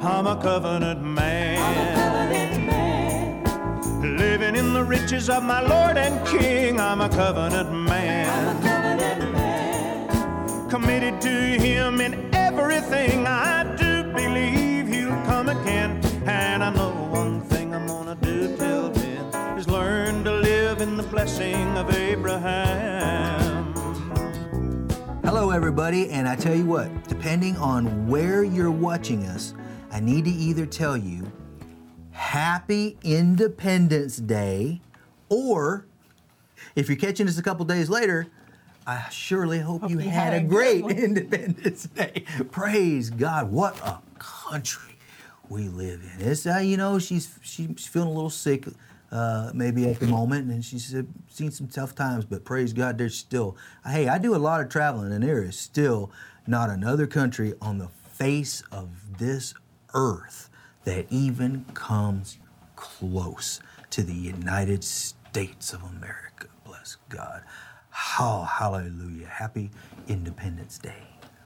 I'm a covenant man. I'm a covenant man. Living in the riches of my Lord and King, I'm a covenant man. I'm a covenant man. Committed to Him in everything I do, believe He'll come again. And I know one thing I'm gonna do till then is learn to live in the blessing of Abraham. Hello, everybody, and I tell you what, depending on where you're watching us, I need to either tell you Happy Independence Day, or if you're catching us a couple days later, I surely hope, you, you had, had a a great one. Independence Day. Praise God. What a country we live in. It's, uh, you know, she's, she's feeling a little sick uh, maybe at the moment, and she's uh, seen some tough times, but praise God, there's still, hey, I do a lot of traveling, and there is still not another country on the face of this earth that even comes close to the United States of America. Bless God. Oh, hallelujah. Happy Independence Day.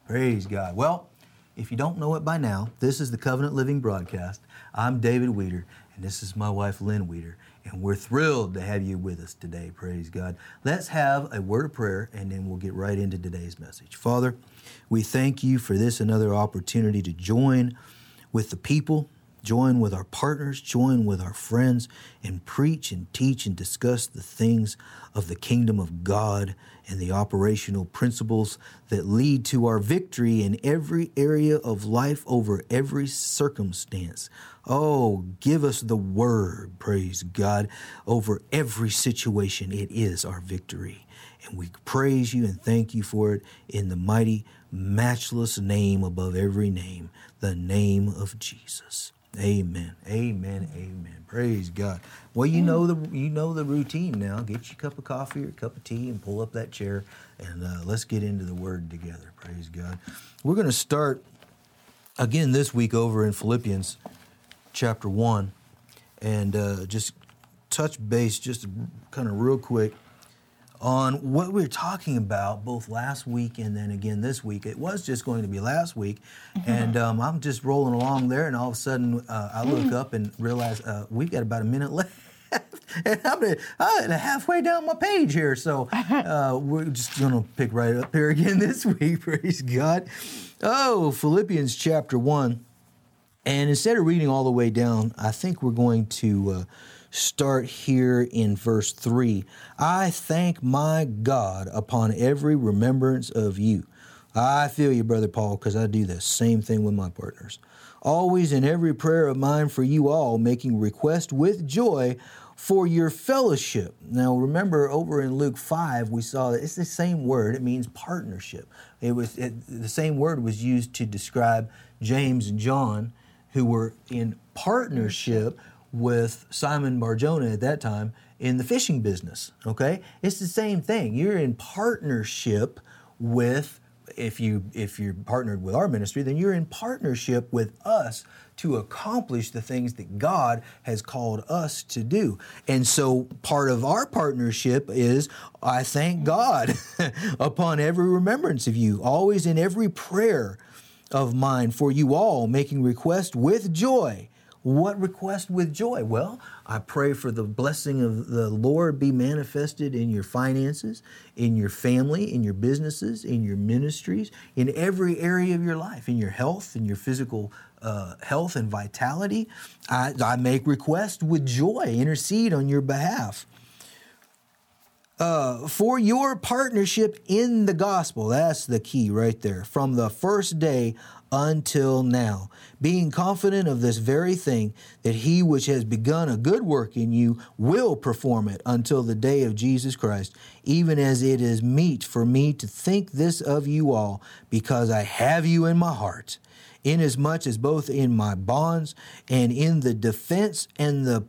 Praise God. Well, if you don't know it by now, this is the Covenant Living Broadcast. I'm David Weeder, and this is my wife, Lynn Weeder, and we're thrilled to have you with us today. Praise God. Let's have a word of prayer, and then we'll get right into today's message. Father, we thank you for this another opportunity to join with the people, join with our partners, join with our friends, and preach and teach and discuss the things of the kingdom of God and the operational principles that lead to our victory in every area of life over every circumstance. Oh, give us the word, praise God, over every situation. It is our victory. And we praise you and thank you for it in the mighty, matchless name above every name, the name of Jesus. Amen. Amen. Amen. Praise God. Well, you know the you know the routine now. Get your cup of coffee or cup of tea and pull up that chair, and uh, let's get into the Word together. Praise God. We're going to start again this week over in Philippians chapter one, and uh, just touch base just kind of real quick on what we were talking about both last week and then again this week. It was just going to be last week, and um, I'm just rolling along there, and all of a sudden uh, I look up and realize uh, we've got about a minute left. and I'm, at- I'm halfway down my page here, so uh, we're just going to pick right up here again this week. Praise God. Oh, Philippians chapter 1. And instead of reading all the way down, I think we're going to uh, start here in verse 3. I thank my God upon every remembrance of you. I feel you, Brother Paul, because I do the same thing with my partners. Always in every prayer of mine for you all, making request with joy for your fellowship. Now, remember over in Luke 5, we saw that it's the same word, it means partnership. It was it, the same word was used to describe James and John who were in partnership with Simon Barjona at that time in the fishing business. Okay, it's the same thing. You're in partnership with if you if you're partnered with our ministry, then you're in partnership with us to accomplish the things that God has called us to do. And so part of our partnership is I thank God upon every remembrance of you, always in every prayer of mine for you all, making request with joy. What request with joy? Well, I pray for the blessing of the Lord be manifested in your finances, in your family, in your businesses, in your ministries, in every area of your life, in your health, in your physical uh, health and vitality. I, I make request with joy, intercede on your behalf uh, for your partnership in the gospel. That's the key right there. From the first day until now, being confident of this very thing, that he which has begun a good work in you will perform it until the day of Jesus Christ, even as it is meet for me to think this of you all, because I have you in my heart. Inasmuch as both in my bonds and in the defense and the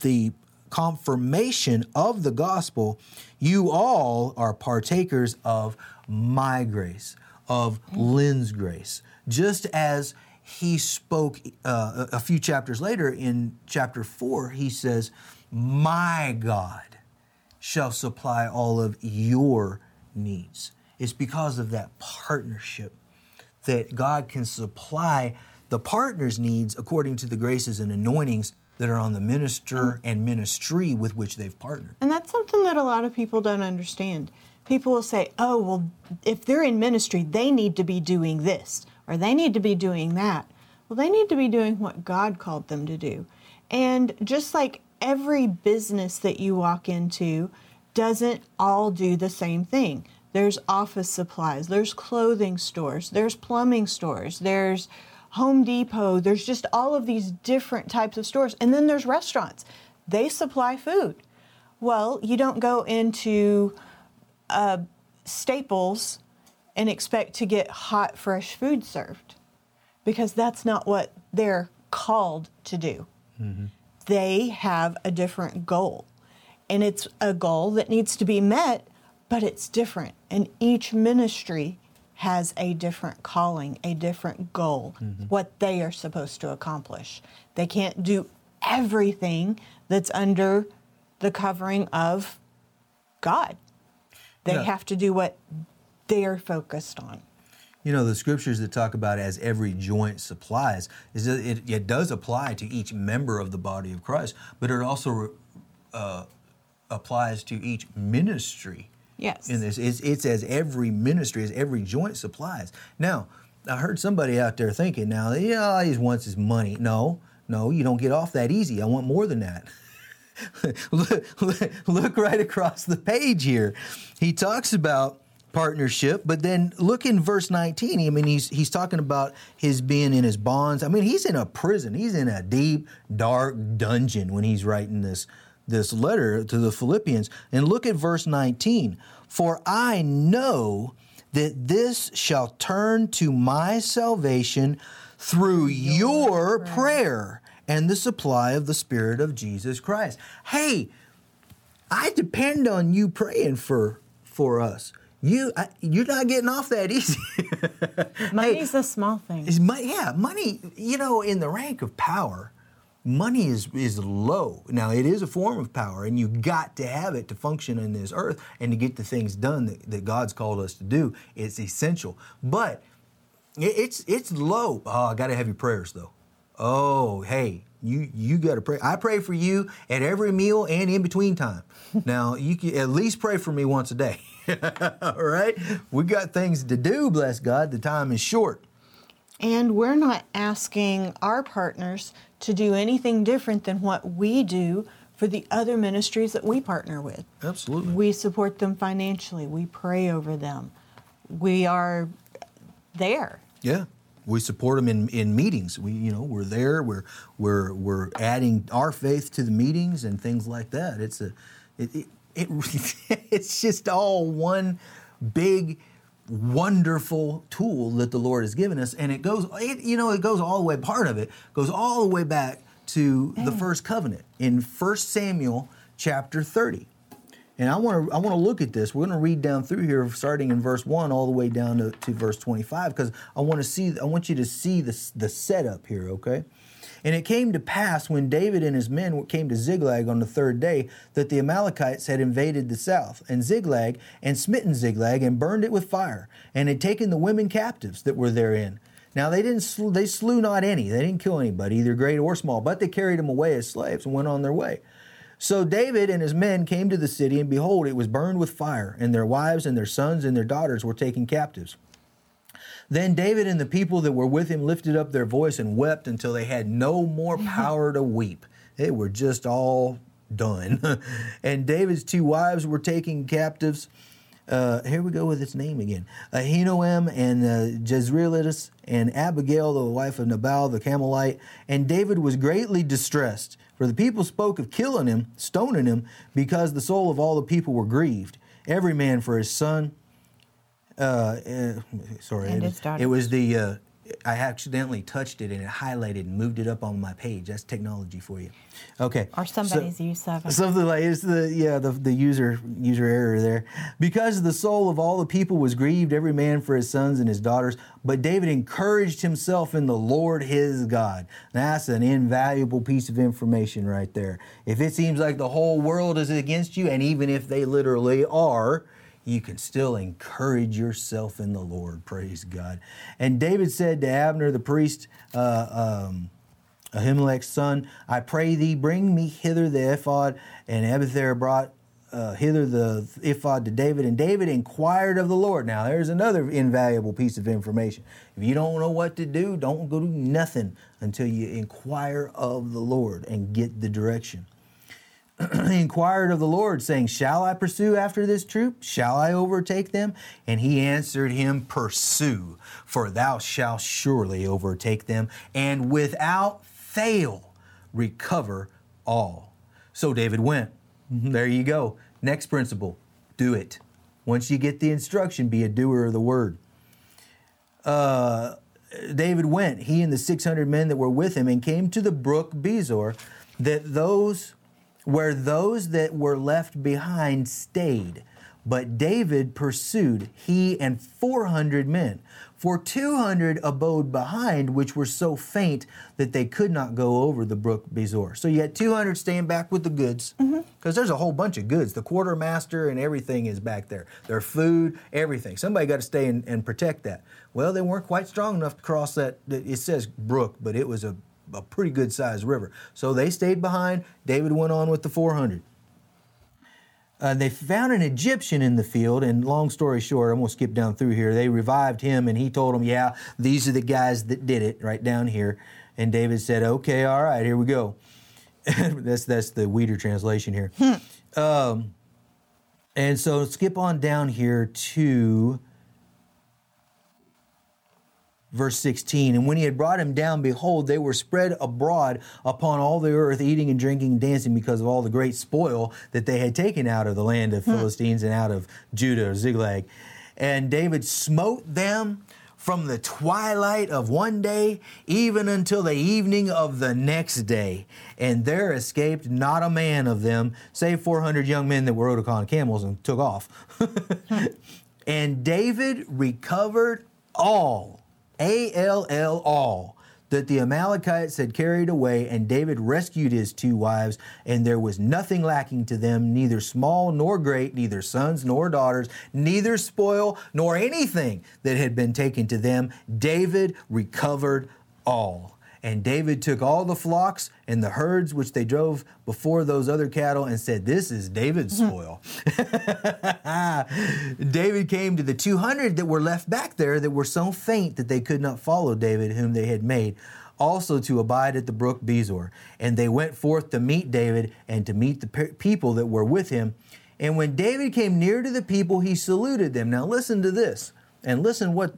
the confirmation of the gospel, you all are partakers of my grace, of Lynn's grace. Just as he spoke uh, a few chapters later in chapter four, he says, My God shall supply all of your needs. It's because of that partnership that God can supply the partner's needs according to the graces and anointings that are on the minister and ministry with which they've partnered. And that's something that a lot of people don't understand. People will say, oh, well, if they're in ministry, they need to be doing this or they need to be doing that. Well, they need to be doing what God called them to do. And just like every business that you walk into doesn't all do the same thing. There's office supplies, there's clothing stores, there's plumbing stores, there's Home Depot, there's just all of these different types of stores. And then there's restaurants. They supply food. Well, you don't go into uh, Staples and expect to get hot, fresh food served because that's not what they're called to do. Mm-hmm. They have a different goal. And it's a goal that needs to be met, but it's different. And each ministry has a different calling, a different goal, mm-hmm. what they are supposed to accomplish. They can't do everything that's under the covering of God. They have to do what they're focused on. You know, the scriptures that talk about as every joint supplies, is that it, it does apply to each member of the body of Christ, but it also uh, applies to each ministry Yes. In this, it's, it's as every ministry, as every joint supplies. Now, I heard somebody out there thinking, now, yeah, all he wants his money. No, no, you don't get off that easy. I want more than that. look, look, look right across the page here. He talks about partnership, but then look in verse 19. I mean, he's he's talking about his being in his bonds. I mean, he's in a prison. He's in a deep, dark dungeon when he's writing this this letter to the Philippians. And look at verse 19. For I know that this shall turn to my salvation through your, prayer and the supply of the Spirit of Jesus Christ. Hey, I depend on you praying for for us. You I, you're not getting off that easy. Money's hey, a small thing. Is money, yeah, money. You know, in the rank of power, money is is low. Now it is a form of power, and you got to have it to function in this earth and to get the things done that, that God's called us to do. It's essential, but it, it's it's low. Oh, I got to have your prayers though. Oh, hey, you you got to pray. I pray for you at every meal and in between time. now you can at least pray for me once a day. All right, we got things to do. Bless God, the time is short. And we're not asking our partners to do anything different than what we do for the other ministries that we partner with. Absolutely. We support them financially, we pray over them, we are there. Yeah. We support them in, in meetings. We, you know, we're there. We're, we're, we're adding our faith to the meetings and things like that. It's a, it, it, it it's just all one big wonderful tool that the Lord has given us. And it goes, it, you know, it goes all the way, part of it goes all the way back to the first covenant in 1 Samuel chapter 30. And I want to I want to look at this. We're going to read down through here, starting in verse one, all the way down to, to verse twenty five, because I want to see I want you to see the the setup here. Okay, and it came to pass when David and his men came to Ziklag on the third day that the Amalekites had invaded the south, and Ziklag, and smitten Ziklag, and burned it with fire, and had taken the women captives that were therein. Now they didn't sl- they slew not any, they didn't kill anybody, either great or small, but they carried them away as slaves and went on their way. So David and his men came to the city, and behold, it was burned with fire, and their wives and their sons and their daughters were taken captives. Then David and the people that were with him lifted up their voice and wept until they had no more power to weep. They were just all done. and David's two wives were taken captives. Uh, here we go with its name again Ahinoam and uh, Jezreelites, and Abigail, the wife of Nabal the Carmelite. And David was greatly distressed, for the people spoke of killing him, stoning him, because the soul of all the people were grieved, every man for his son uh, uh, sorry, and it, it was the. I accidentally touched it and it highlighted and moved it up on my page. That's technology for you. Okay. Or somebody's so, use of it. Something like it's the yeah the, the user user error there. Because the soul of all the people was grieved, every man for his sons and his daughters. But David encouraged himself in the Lord his God. That's an invaluable piece of information right there. If it seems like the whole world is against you, and even if they literally are, you can still encourage yourself in the Lord. Praise God. And David said to Abner the priest, uh, um, Ahimelech's son, I pray thee, bring me hither the ephod. And Abiathar brought uh, hither the ephod to David, and David inquired of the Lord. Now, there's another invaluable piece of information. If you don't know what to do, don't go do nothing until you inquire of the Lord and get the direction. he inquired of the Lord, saying, Shall I pursue after this troop? Shall I overtake them? And he answered him, Pursue, for thou shalt surely overtake them, and without fail recover all. So David went. There you go. Next principle do it. Once you get the instruction, be a doer of the word. Uh, David went, he and the 600 men that were with him, and came to the brook Besor, that those where those that were left behind stayed. But David pursued, he and 400 men. For 200 abode behind, which were so faint that they could not go over the brook Besor. So you had 200 staying back with the goods, because mm-hmm. there's a whole bunch of goods. The quartermaster and everything is back there. Their food, everything. Somebody got to stay and, and protect that. Well, they weren't quite strong enough to cross that. It says brook, but it was a a pretty good sized river. So they stayed behind. David went on with the 400. Uh, they found an Egyptian in the field, and long story short, I'm going to skip down through here. They revived him, and he told them, Yeah, these are the guys that did it, right down here. And David said, Okay, all right, here we go. that's, that's the Weeder translation here. Hmm. Um, and so skip on down here to verse 16 and when he had brought him down behold they were spread abroad upon all the earth eating and drinking and dancing because of all the great spoil that they had taken out of the land of hmm. philistines and out of judah or ziklag and david smote them from the twilight of one day even until the evening of the next day and there escaped not a man of them save 400 young men that were rode upon camels and took off hmm. and david recovered all a L L all that the Amalekites had carried away, and David rescued his two wives, and there was nothing lacking to them, neither small nor great, neither sons nor daughters, neither spoil nor anything that had been taken to them. David recovered all. And David took all the flocks and the herds which they drove before those other cattle and said, This is David's hmm. spoil. David came to the 200 that were left back there that were so faint that they could not follow David, whom they had made, also to abide at the brook Besor. And they went forth to meet David and to meet the people that were with him. And when David came near to the people, he saluted them. Now listen to this, and listen what,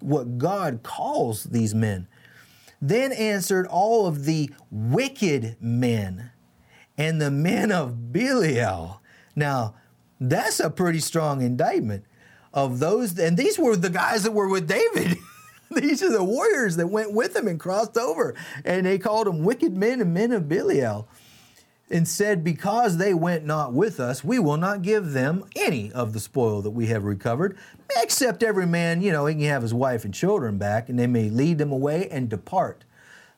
what God calls these men. Then answered all of the wicked men and the men of Belial. Now, that's a pretty strong indictment of those. And these were the guys that were with David. these are the warriors that went with him and crossed over. And they called them wicked men and men of Belial and said, Because they went not with us, we will not give them any of the spoil that we have recovered, except every man, you know, he can have his wife and children back, and they may lead them away and depart.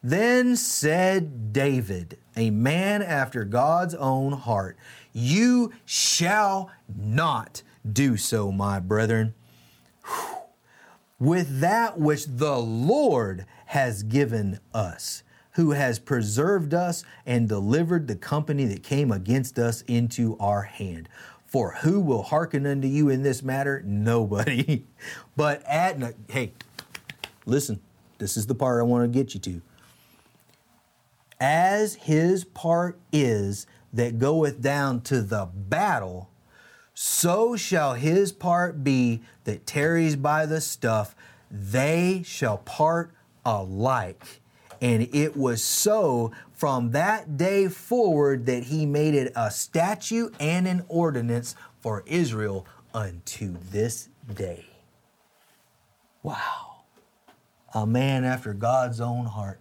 Then said David, a man after God's own heart, You shall not do so, my brethren. With that which the Lord has given us who has preserved us and delivered the company that came against us into our hand. For who will hearken unto you in this matter? Nobody. but at, hey, listen, this is the part I want to get you to. As his part is that goeth down to the battle, so shall his part be that tarries by the stuff. They shall part alike and it was so from that day forward that he made it a statute and an ordinance for Israel unto this day. Wow. A man after God's own heart.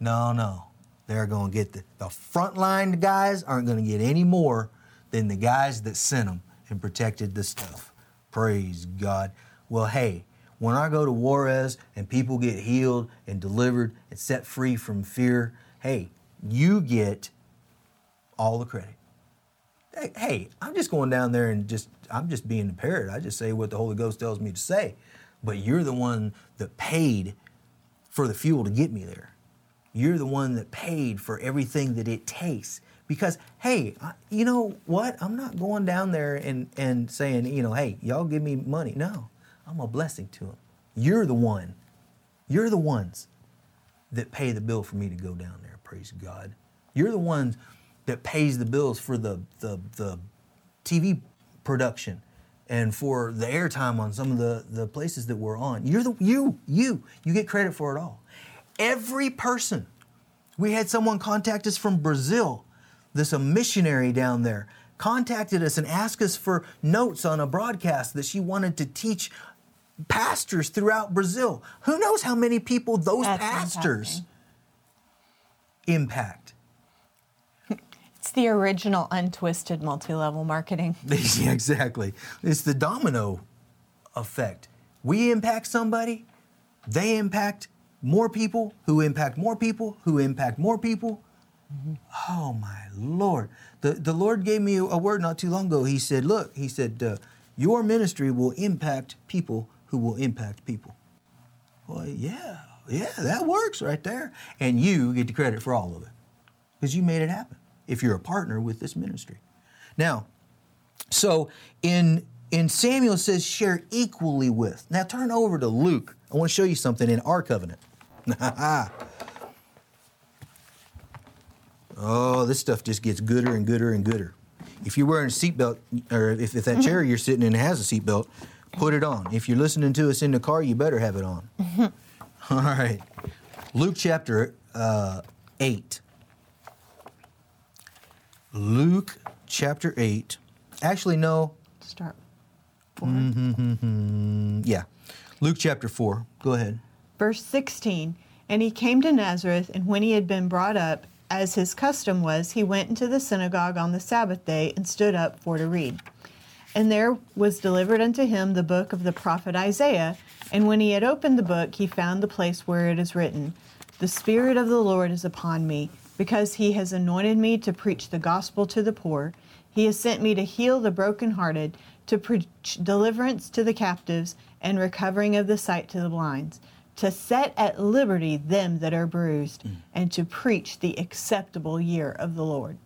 No, no. They're going to get the, the frontline guys aren't going to get any more than the guys that sent them and protected the stuff. Praise God. Well, hey, when I go to Juarez and people get healed and delivered and set free from fear, hey, you get all the credit. hey, I'm just going down there and just I'm just being the parrot. I just say what the Holy Ghost tells me to say. But you're the one that paid for the fuel to get me there. You're the one that paid for everything that it takes. Because hey, you know what? I'm not going down there and and saying, you know, hey, y'all give me money. No, I'm a blessing to them. You're the one. You're the ones that pay the bill for me to go down there. Praise God. You're the ones that pays the bills for the the, the TV production and for the airtime on some of the, the places that we're on. You're the you, you, you get credit for it all. Every person. We had someone contact us from Brazil, this a missionary down there, contacted us and asked us for notes on a broadcast that she wanted to teach pastors throughout Brazil. Who knows how many people those That's pastors impact? It's the original untwisted multi-level marketing. yeah, exactly. It's the domino effect. We impact somebody, they impact more people, who impact more people, who impact more people. Oh my Lord. The, the Lord gave me a word not too long ago. He said, Look, He said, uh, your ministry will impact people who will impact people. Well, yeah, yeah, that works right there. And you get the credit for all of it because you made it happen if you're a partner with this ministry. Now, so in in Samuel says share equally with. Now turn over to Luke. I want to show you something in our covenant. oh, this stuff just gets gooder and gooder and gooder. If you're wearing a seatbelt, or if, if that chair you're sitting in has a seatbelt, put it on. If you're listening to us in the car, you better have it on. All right. Luke chapter uh, 8. Luke chapter 8. Actually, no. Start forward. Mm, yeah. Luke chapter 4. Go ahead. Verse 16 And he came to Nazareth, and when he had been brought up, as his custom was, he went into the synagogue on the Sabbath day and stood up for to read. And there was delivered unto him the book of the prophet Isaiah. And when he had opened the book, he found the place where it is written, The Spirit of the Lord is upon me, because he has anointed me to preach the gospel to the poor. He has sent me to heal the brokenhearted, to preach deliverance to the captives, and recovering of the sight to the blinds, to set at liberty them that are bruised, mm. and to preach the acceptable year of the Lord.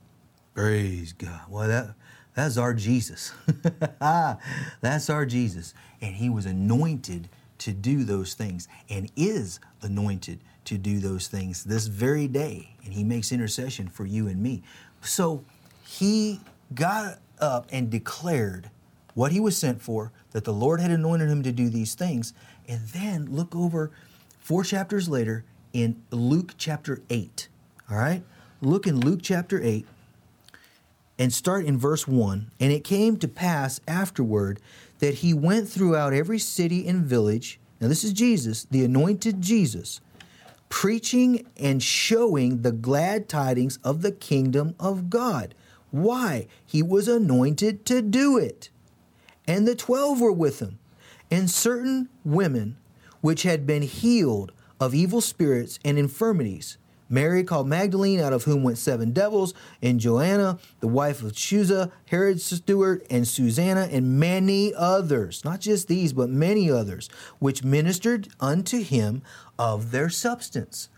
Praise God. Well, that that's our Jesus. that's our Jesus. And he was anointed to do those things and is anointed to do those things this very day. And he makes intercession for you and me. So he got up and declared what he was sent for, that the Lord had anointed him to do these things. And then look over four chapters later in Luke chapter 8. All right? Look in Luke chapter 8 and start in verse 1. And it came to pass afterward that he went throughout every city and village. Now, this is Jesus, the anointed Jesus, preaching and showing the glad tidings of the kingdom of God. Why? He was anointed to do it. And the twelve were with him, and certain women which had been healed of evil spirits and infirmities. Mary called Magdalene, out of whom went seven devils, and Joanna, the wife of Chuza, Herod's steward, and Susanna, and many others, not just these, but many others, which ministered unto him of their substance.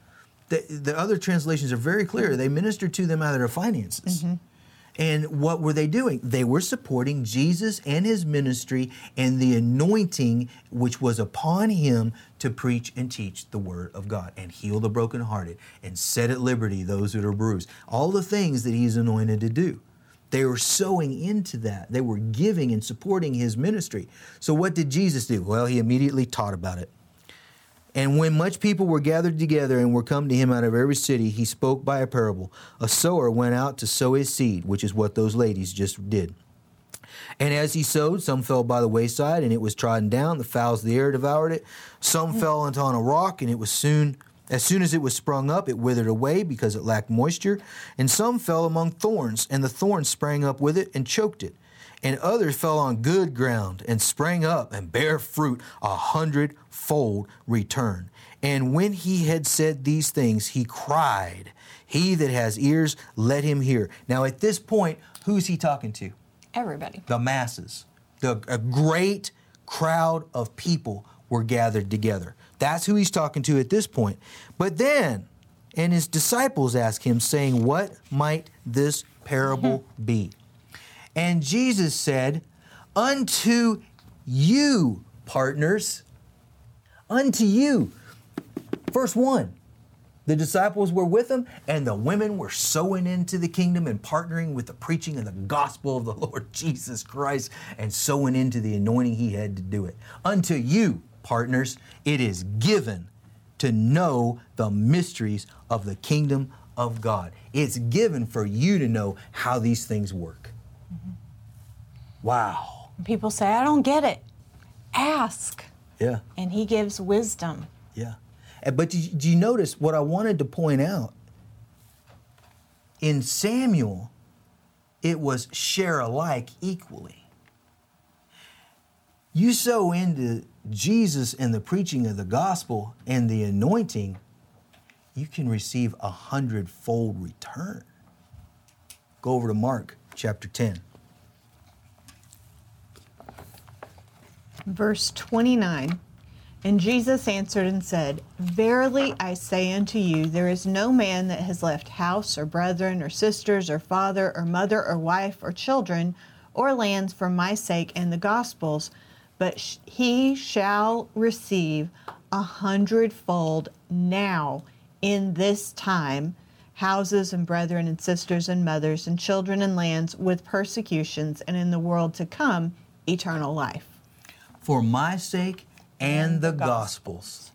The, the other translations are very clear. They ministered to them out of their finances. Mm-hmm. And what were they doing? They were supporting Jesus and his ministry and the anointing which was upon him to preach and teach the word of God and heal the brokenhearted and set at liberty those that are bruised. All the things that he's anointed to do. They were sowing into that. They were giving and supporting his ministry. So what did Jesus do? Well, he immediately taught about it. And when much people were gathered together and were come to him out of every city, he spoke by a parable. A sower went out to sow his seed, which is what those ladies just did. And as he sowed, some fell by the wayside, and it was trodden down. The fowls of the air devoured it. Some mm. fell onto on a rock, and it was soon, as soon as it was sprung up, it withered away because it lacked moisture. And some fell among thorns, and the thorns sprang up with it and choked it. And others fell on good ground and sprang up and bare fruit a hundredfold return. And when he had said these things, he cried, He that has ears, let him hear. Now, at this point, who's he talking to? Everybody. The masses. The, a great crowd of people were gathered together. That's who he's talking to at this point. But then, and his disciples ask him, saying, What might this parable be? And Jesus said, Unto you, partners, unto you. Verse 1 The disciples were with him, and the women were sowing into the kingdom and partnering with the preaching of the gospel of the Lord Jesus Christ and sowing into the anointing he had to do it. Unto you, partners, it is given to know the mysteries of the kingdom of God. It's given for you to know how these things work. Wow. People say, I don't get it. Ask. Yeah. And he gives wisdom. Yeah. Uh, But do you, do you notice what I wanted to point out? In Samuel, it was share alike equally. You sow into Jesus and the preaching of the gospel and the anointing, you can receive a hundredfold return. Go over to Mark chapter 10. Verse 29 And Jesus answered and said, Verily I say unto you, there is no man that has left house or brethren or sisters or father or mother or wife or children or lands for my sake and the gospel's, but sh- he shall receive a hundredfold now in this time houses and brethren and sisters and mothers and children and lands with persecutions, and in the world to come eternal life. For my sake and the Gospels.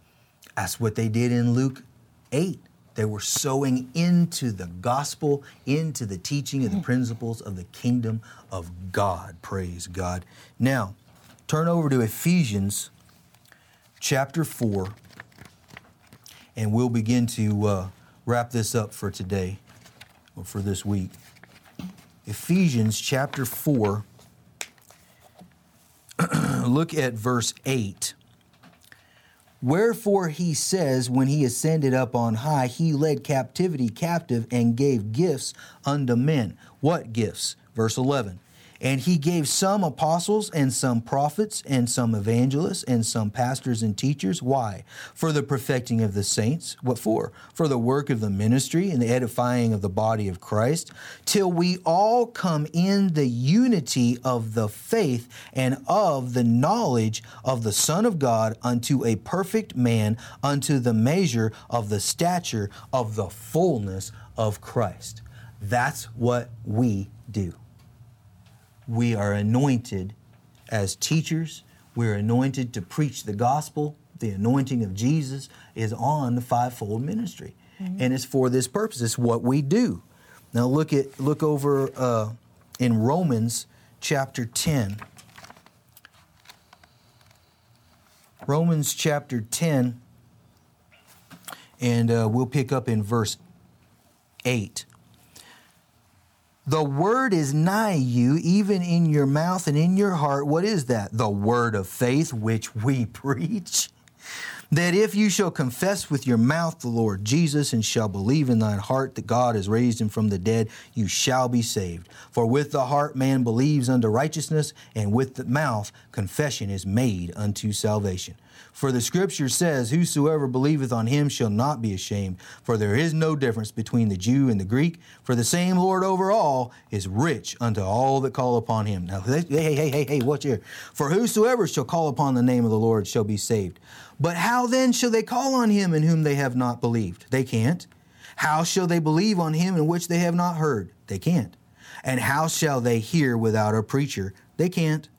That's what they did in Luke 8. They were sowing into the gospel, into the teaching of the principles of the kingdom of God. Praise God. Now, turn over to Ephesians chapter 4, and we'll begin to uh, wrap this up for today or for this week. Ephesians chapter 4 look at verse 8. Wherefore he says, when he ascended up on high, he led captivity captive and gave gifts unto men. What gifts? Verse 11. And he gave some apostles and some prophets and some evangelists and some pastors and teachers. Why? For the perfecting of the saints. What for? For the work of the ministry and the edifying of the body of Christ, till we all come in the unity of the faith and of the knowledge of the Son of God unto a perfect man, unto the measure of the stature of the fullness of Christ. That's what we do we are anointed as teachers. We're anointed to preach the gospel. The anointing of Jesus is on the fivefold ministry, and it's for this purpose. It's what we do. Now look at look over uh, in Romans chapter ten. Romans chapter ten, and uh, we'll pick up in verse eight. The word is nigh you, even in your mouth and in your heart. What is that? The word of faith which we preach. That if you shall confess with your mouth the Lord Jesus and shall believe in thine heart that God has raised him from the dead, you shall be saved. For with the heart man believes unto righteousness, and with the mouth confession is made unto salvation. For the scripture says, Whosoever believeth on him shall not be ashamed. For there is no difference between the Jew and the Greek. For the same Lord over all is rich unto all that call upon him. Now, hey, hey, hey, hey, hey, watch here. For whosoever shall call upon the name of the Lord shall be saved. But how then shall they call on him in whom they have not believed? They can't. How shall they believe on him in which they have not heard? They can't. And how shall they hear without a preacher? They can't.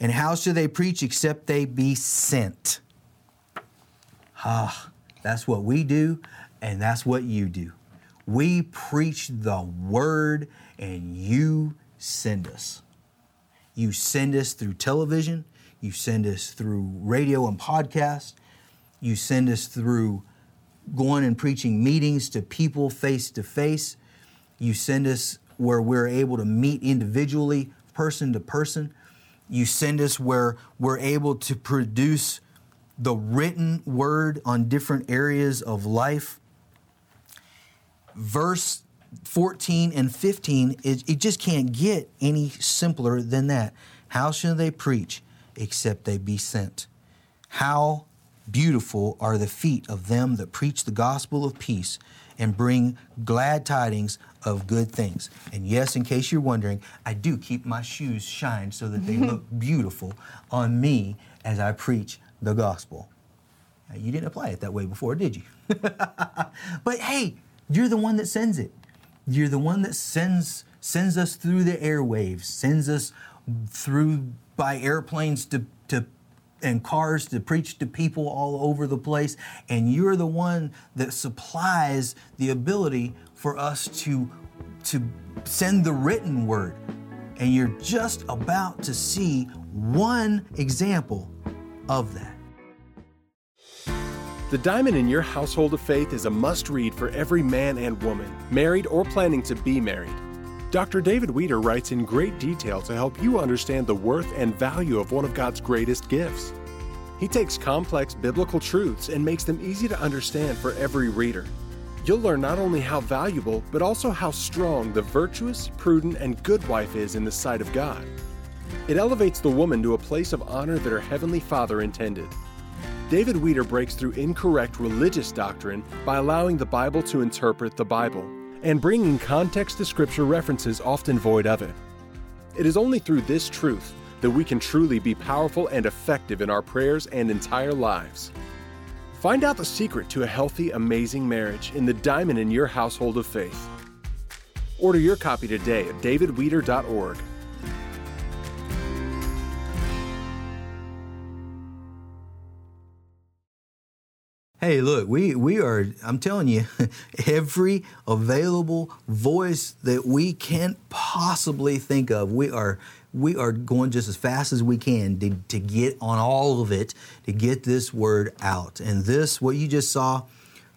And how shall they preach except they be sent? Ah, that's what we do, and that's what you do. We preach the word, and you send us. You send us through television, you send us through radio and podcast, you send us through going and preaching meetings to people face to face. You send us where we're able to meet individually, person to person. You send us where we're able to produce the written word on different areas of life. Verse 14 and 15, it, it just can't get any simpler than that. How shall they preach except they be sent? How beautiful are the feet of them that preach the gospel of peace and bring glad tidings of good things. And yes, in case you're wondering, I do keep my shoes shined so that they look beautiful on me as I preach the gospel. Now, you didn't apply it that way before, did you? but hey, you're the one that sends it. You're the one that sends sends us through the airwaves, sends us through by airplanes to, to and cars to preach to people all over the place. And you're the one that supplies the ability for us to, to send the written word. And you're just about to see one example of that. The Diamond in Your Household of Faith is a must read for every man and woman, married or planning to be married. Dr. David Weeder writes in great detail to help you understand the worth and value of one of God's greatest gifts. He takes complex biblical truths and makes them easy to understand for every reader. You'll learn not only how valuable, but also how strong the virtuous, prudent, and good wife is in the sight of God. It elevates the woman to a place of honor that her Heavenly Father intended. David Weeder breaks through incorrect religious doctrine by allowing the Bible to interpret the Bible and bringing context to Scripture references often void of it. It is only through this truth that we can truly be powerful and effective in our prayers and entire lives. Find out the secret to a healthy, amazing marriage in the diamond in your household of faith. Order your copy today at davidweeder.org. Hey, look, we, we are, I'm telling you, every available voice that we can't possibly think of, we are we are going just as fast as we can to, to get on all of it, to get this word out. And this, what you just saw,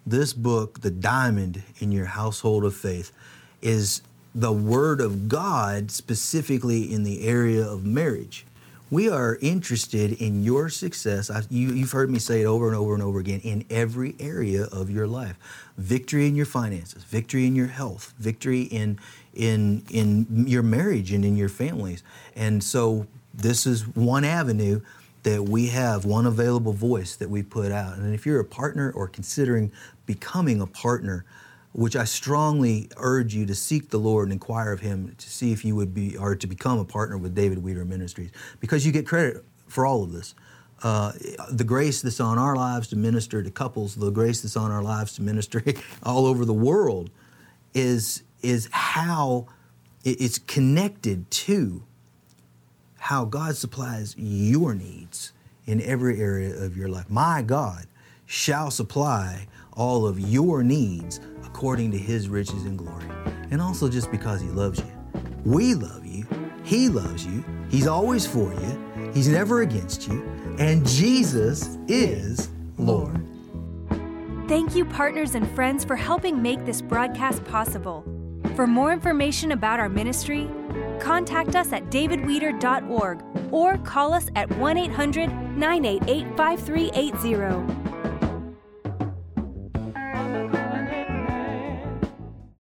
this book, The Diamond in Your Household of Faith, is the Word of God specifically in the area of marriage. We are interested in your success. I, you, you've heard me say it over and over and over again in every area of your life victory in your finances, victory in your health, victory in, in, in your marriage and in your families. And so, this is one avenue that we have, one available voice that we put out. And if you're a partner or considering becoming a partner, which I strongly urge you to seek the Lord and inquire of Him to see if you would be, or to become a partner with David Weeder Ministries, because you get credit for all of this. Uh, the grace that's on our lives to minister to couples, the grace that's on our lives to minister all over the world, is is how it's connected to how God supplies your needs in every area of your life. My God shall supply all of your needs according to his riches and glory. And also just because he loves you. We love you. He loves you. He's always for you. He's never against you. And Jesus is Lord. Thank you, partners and friends, for helping make this broadcast possible. For more information about our ministry, contact us at davidweeder.org or call us at 1 800 988 5380.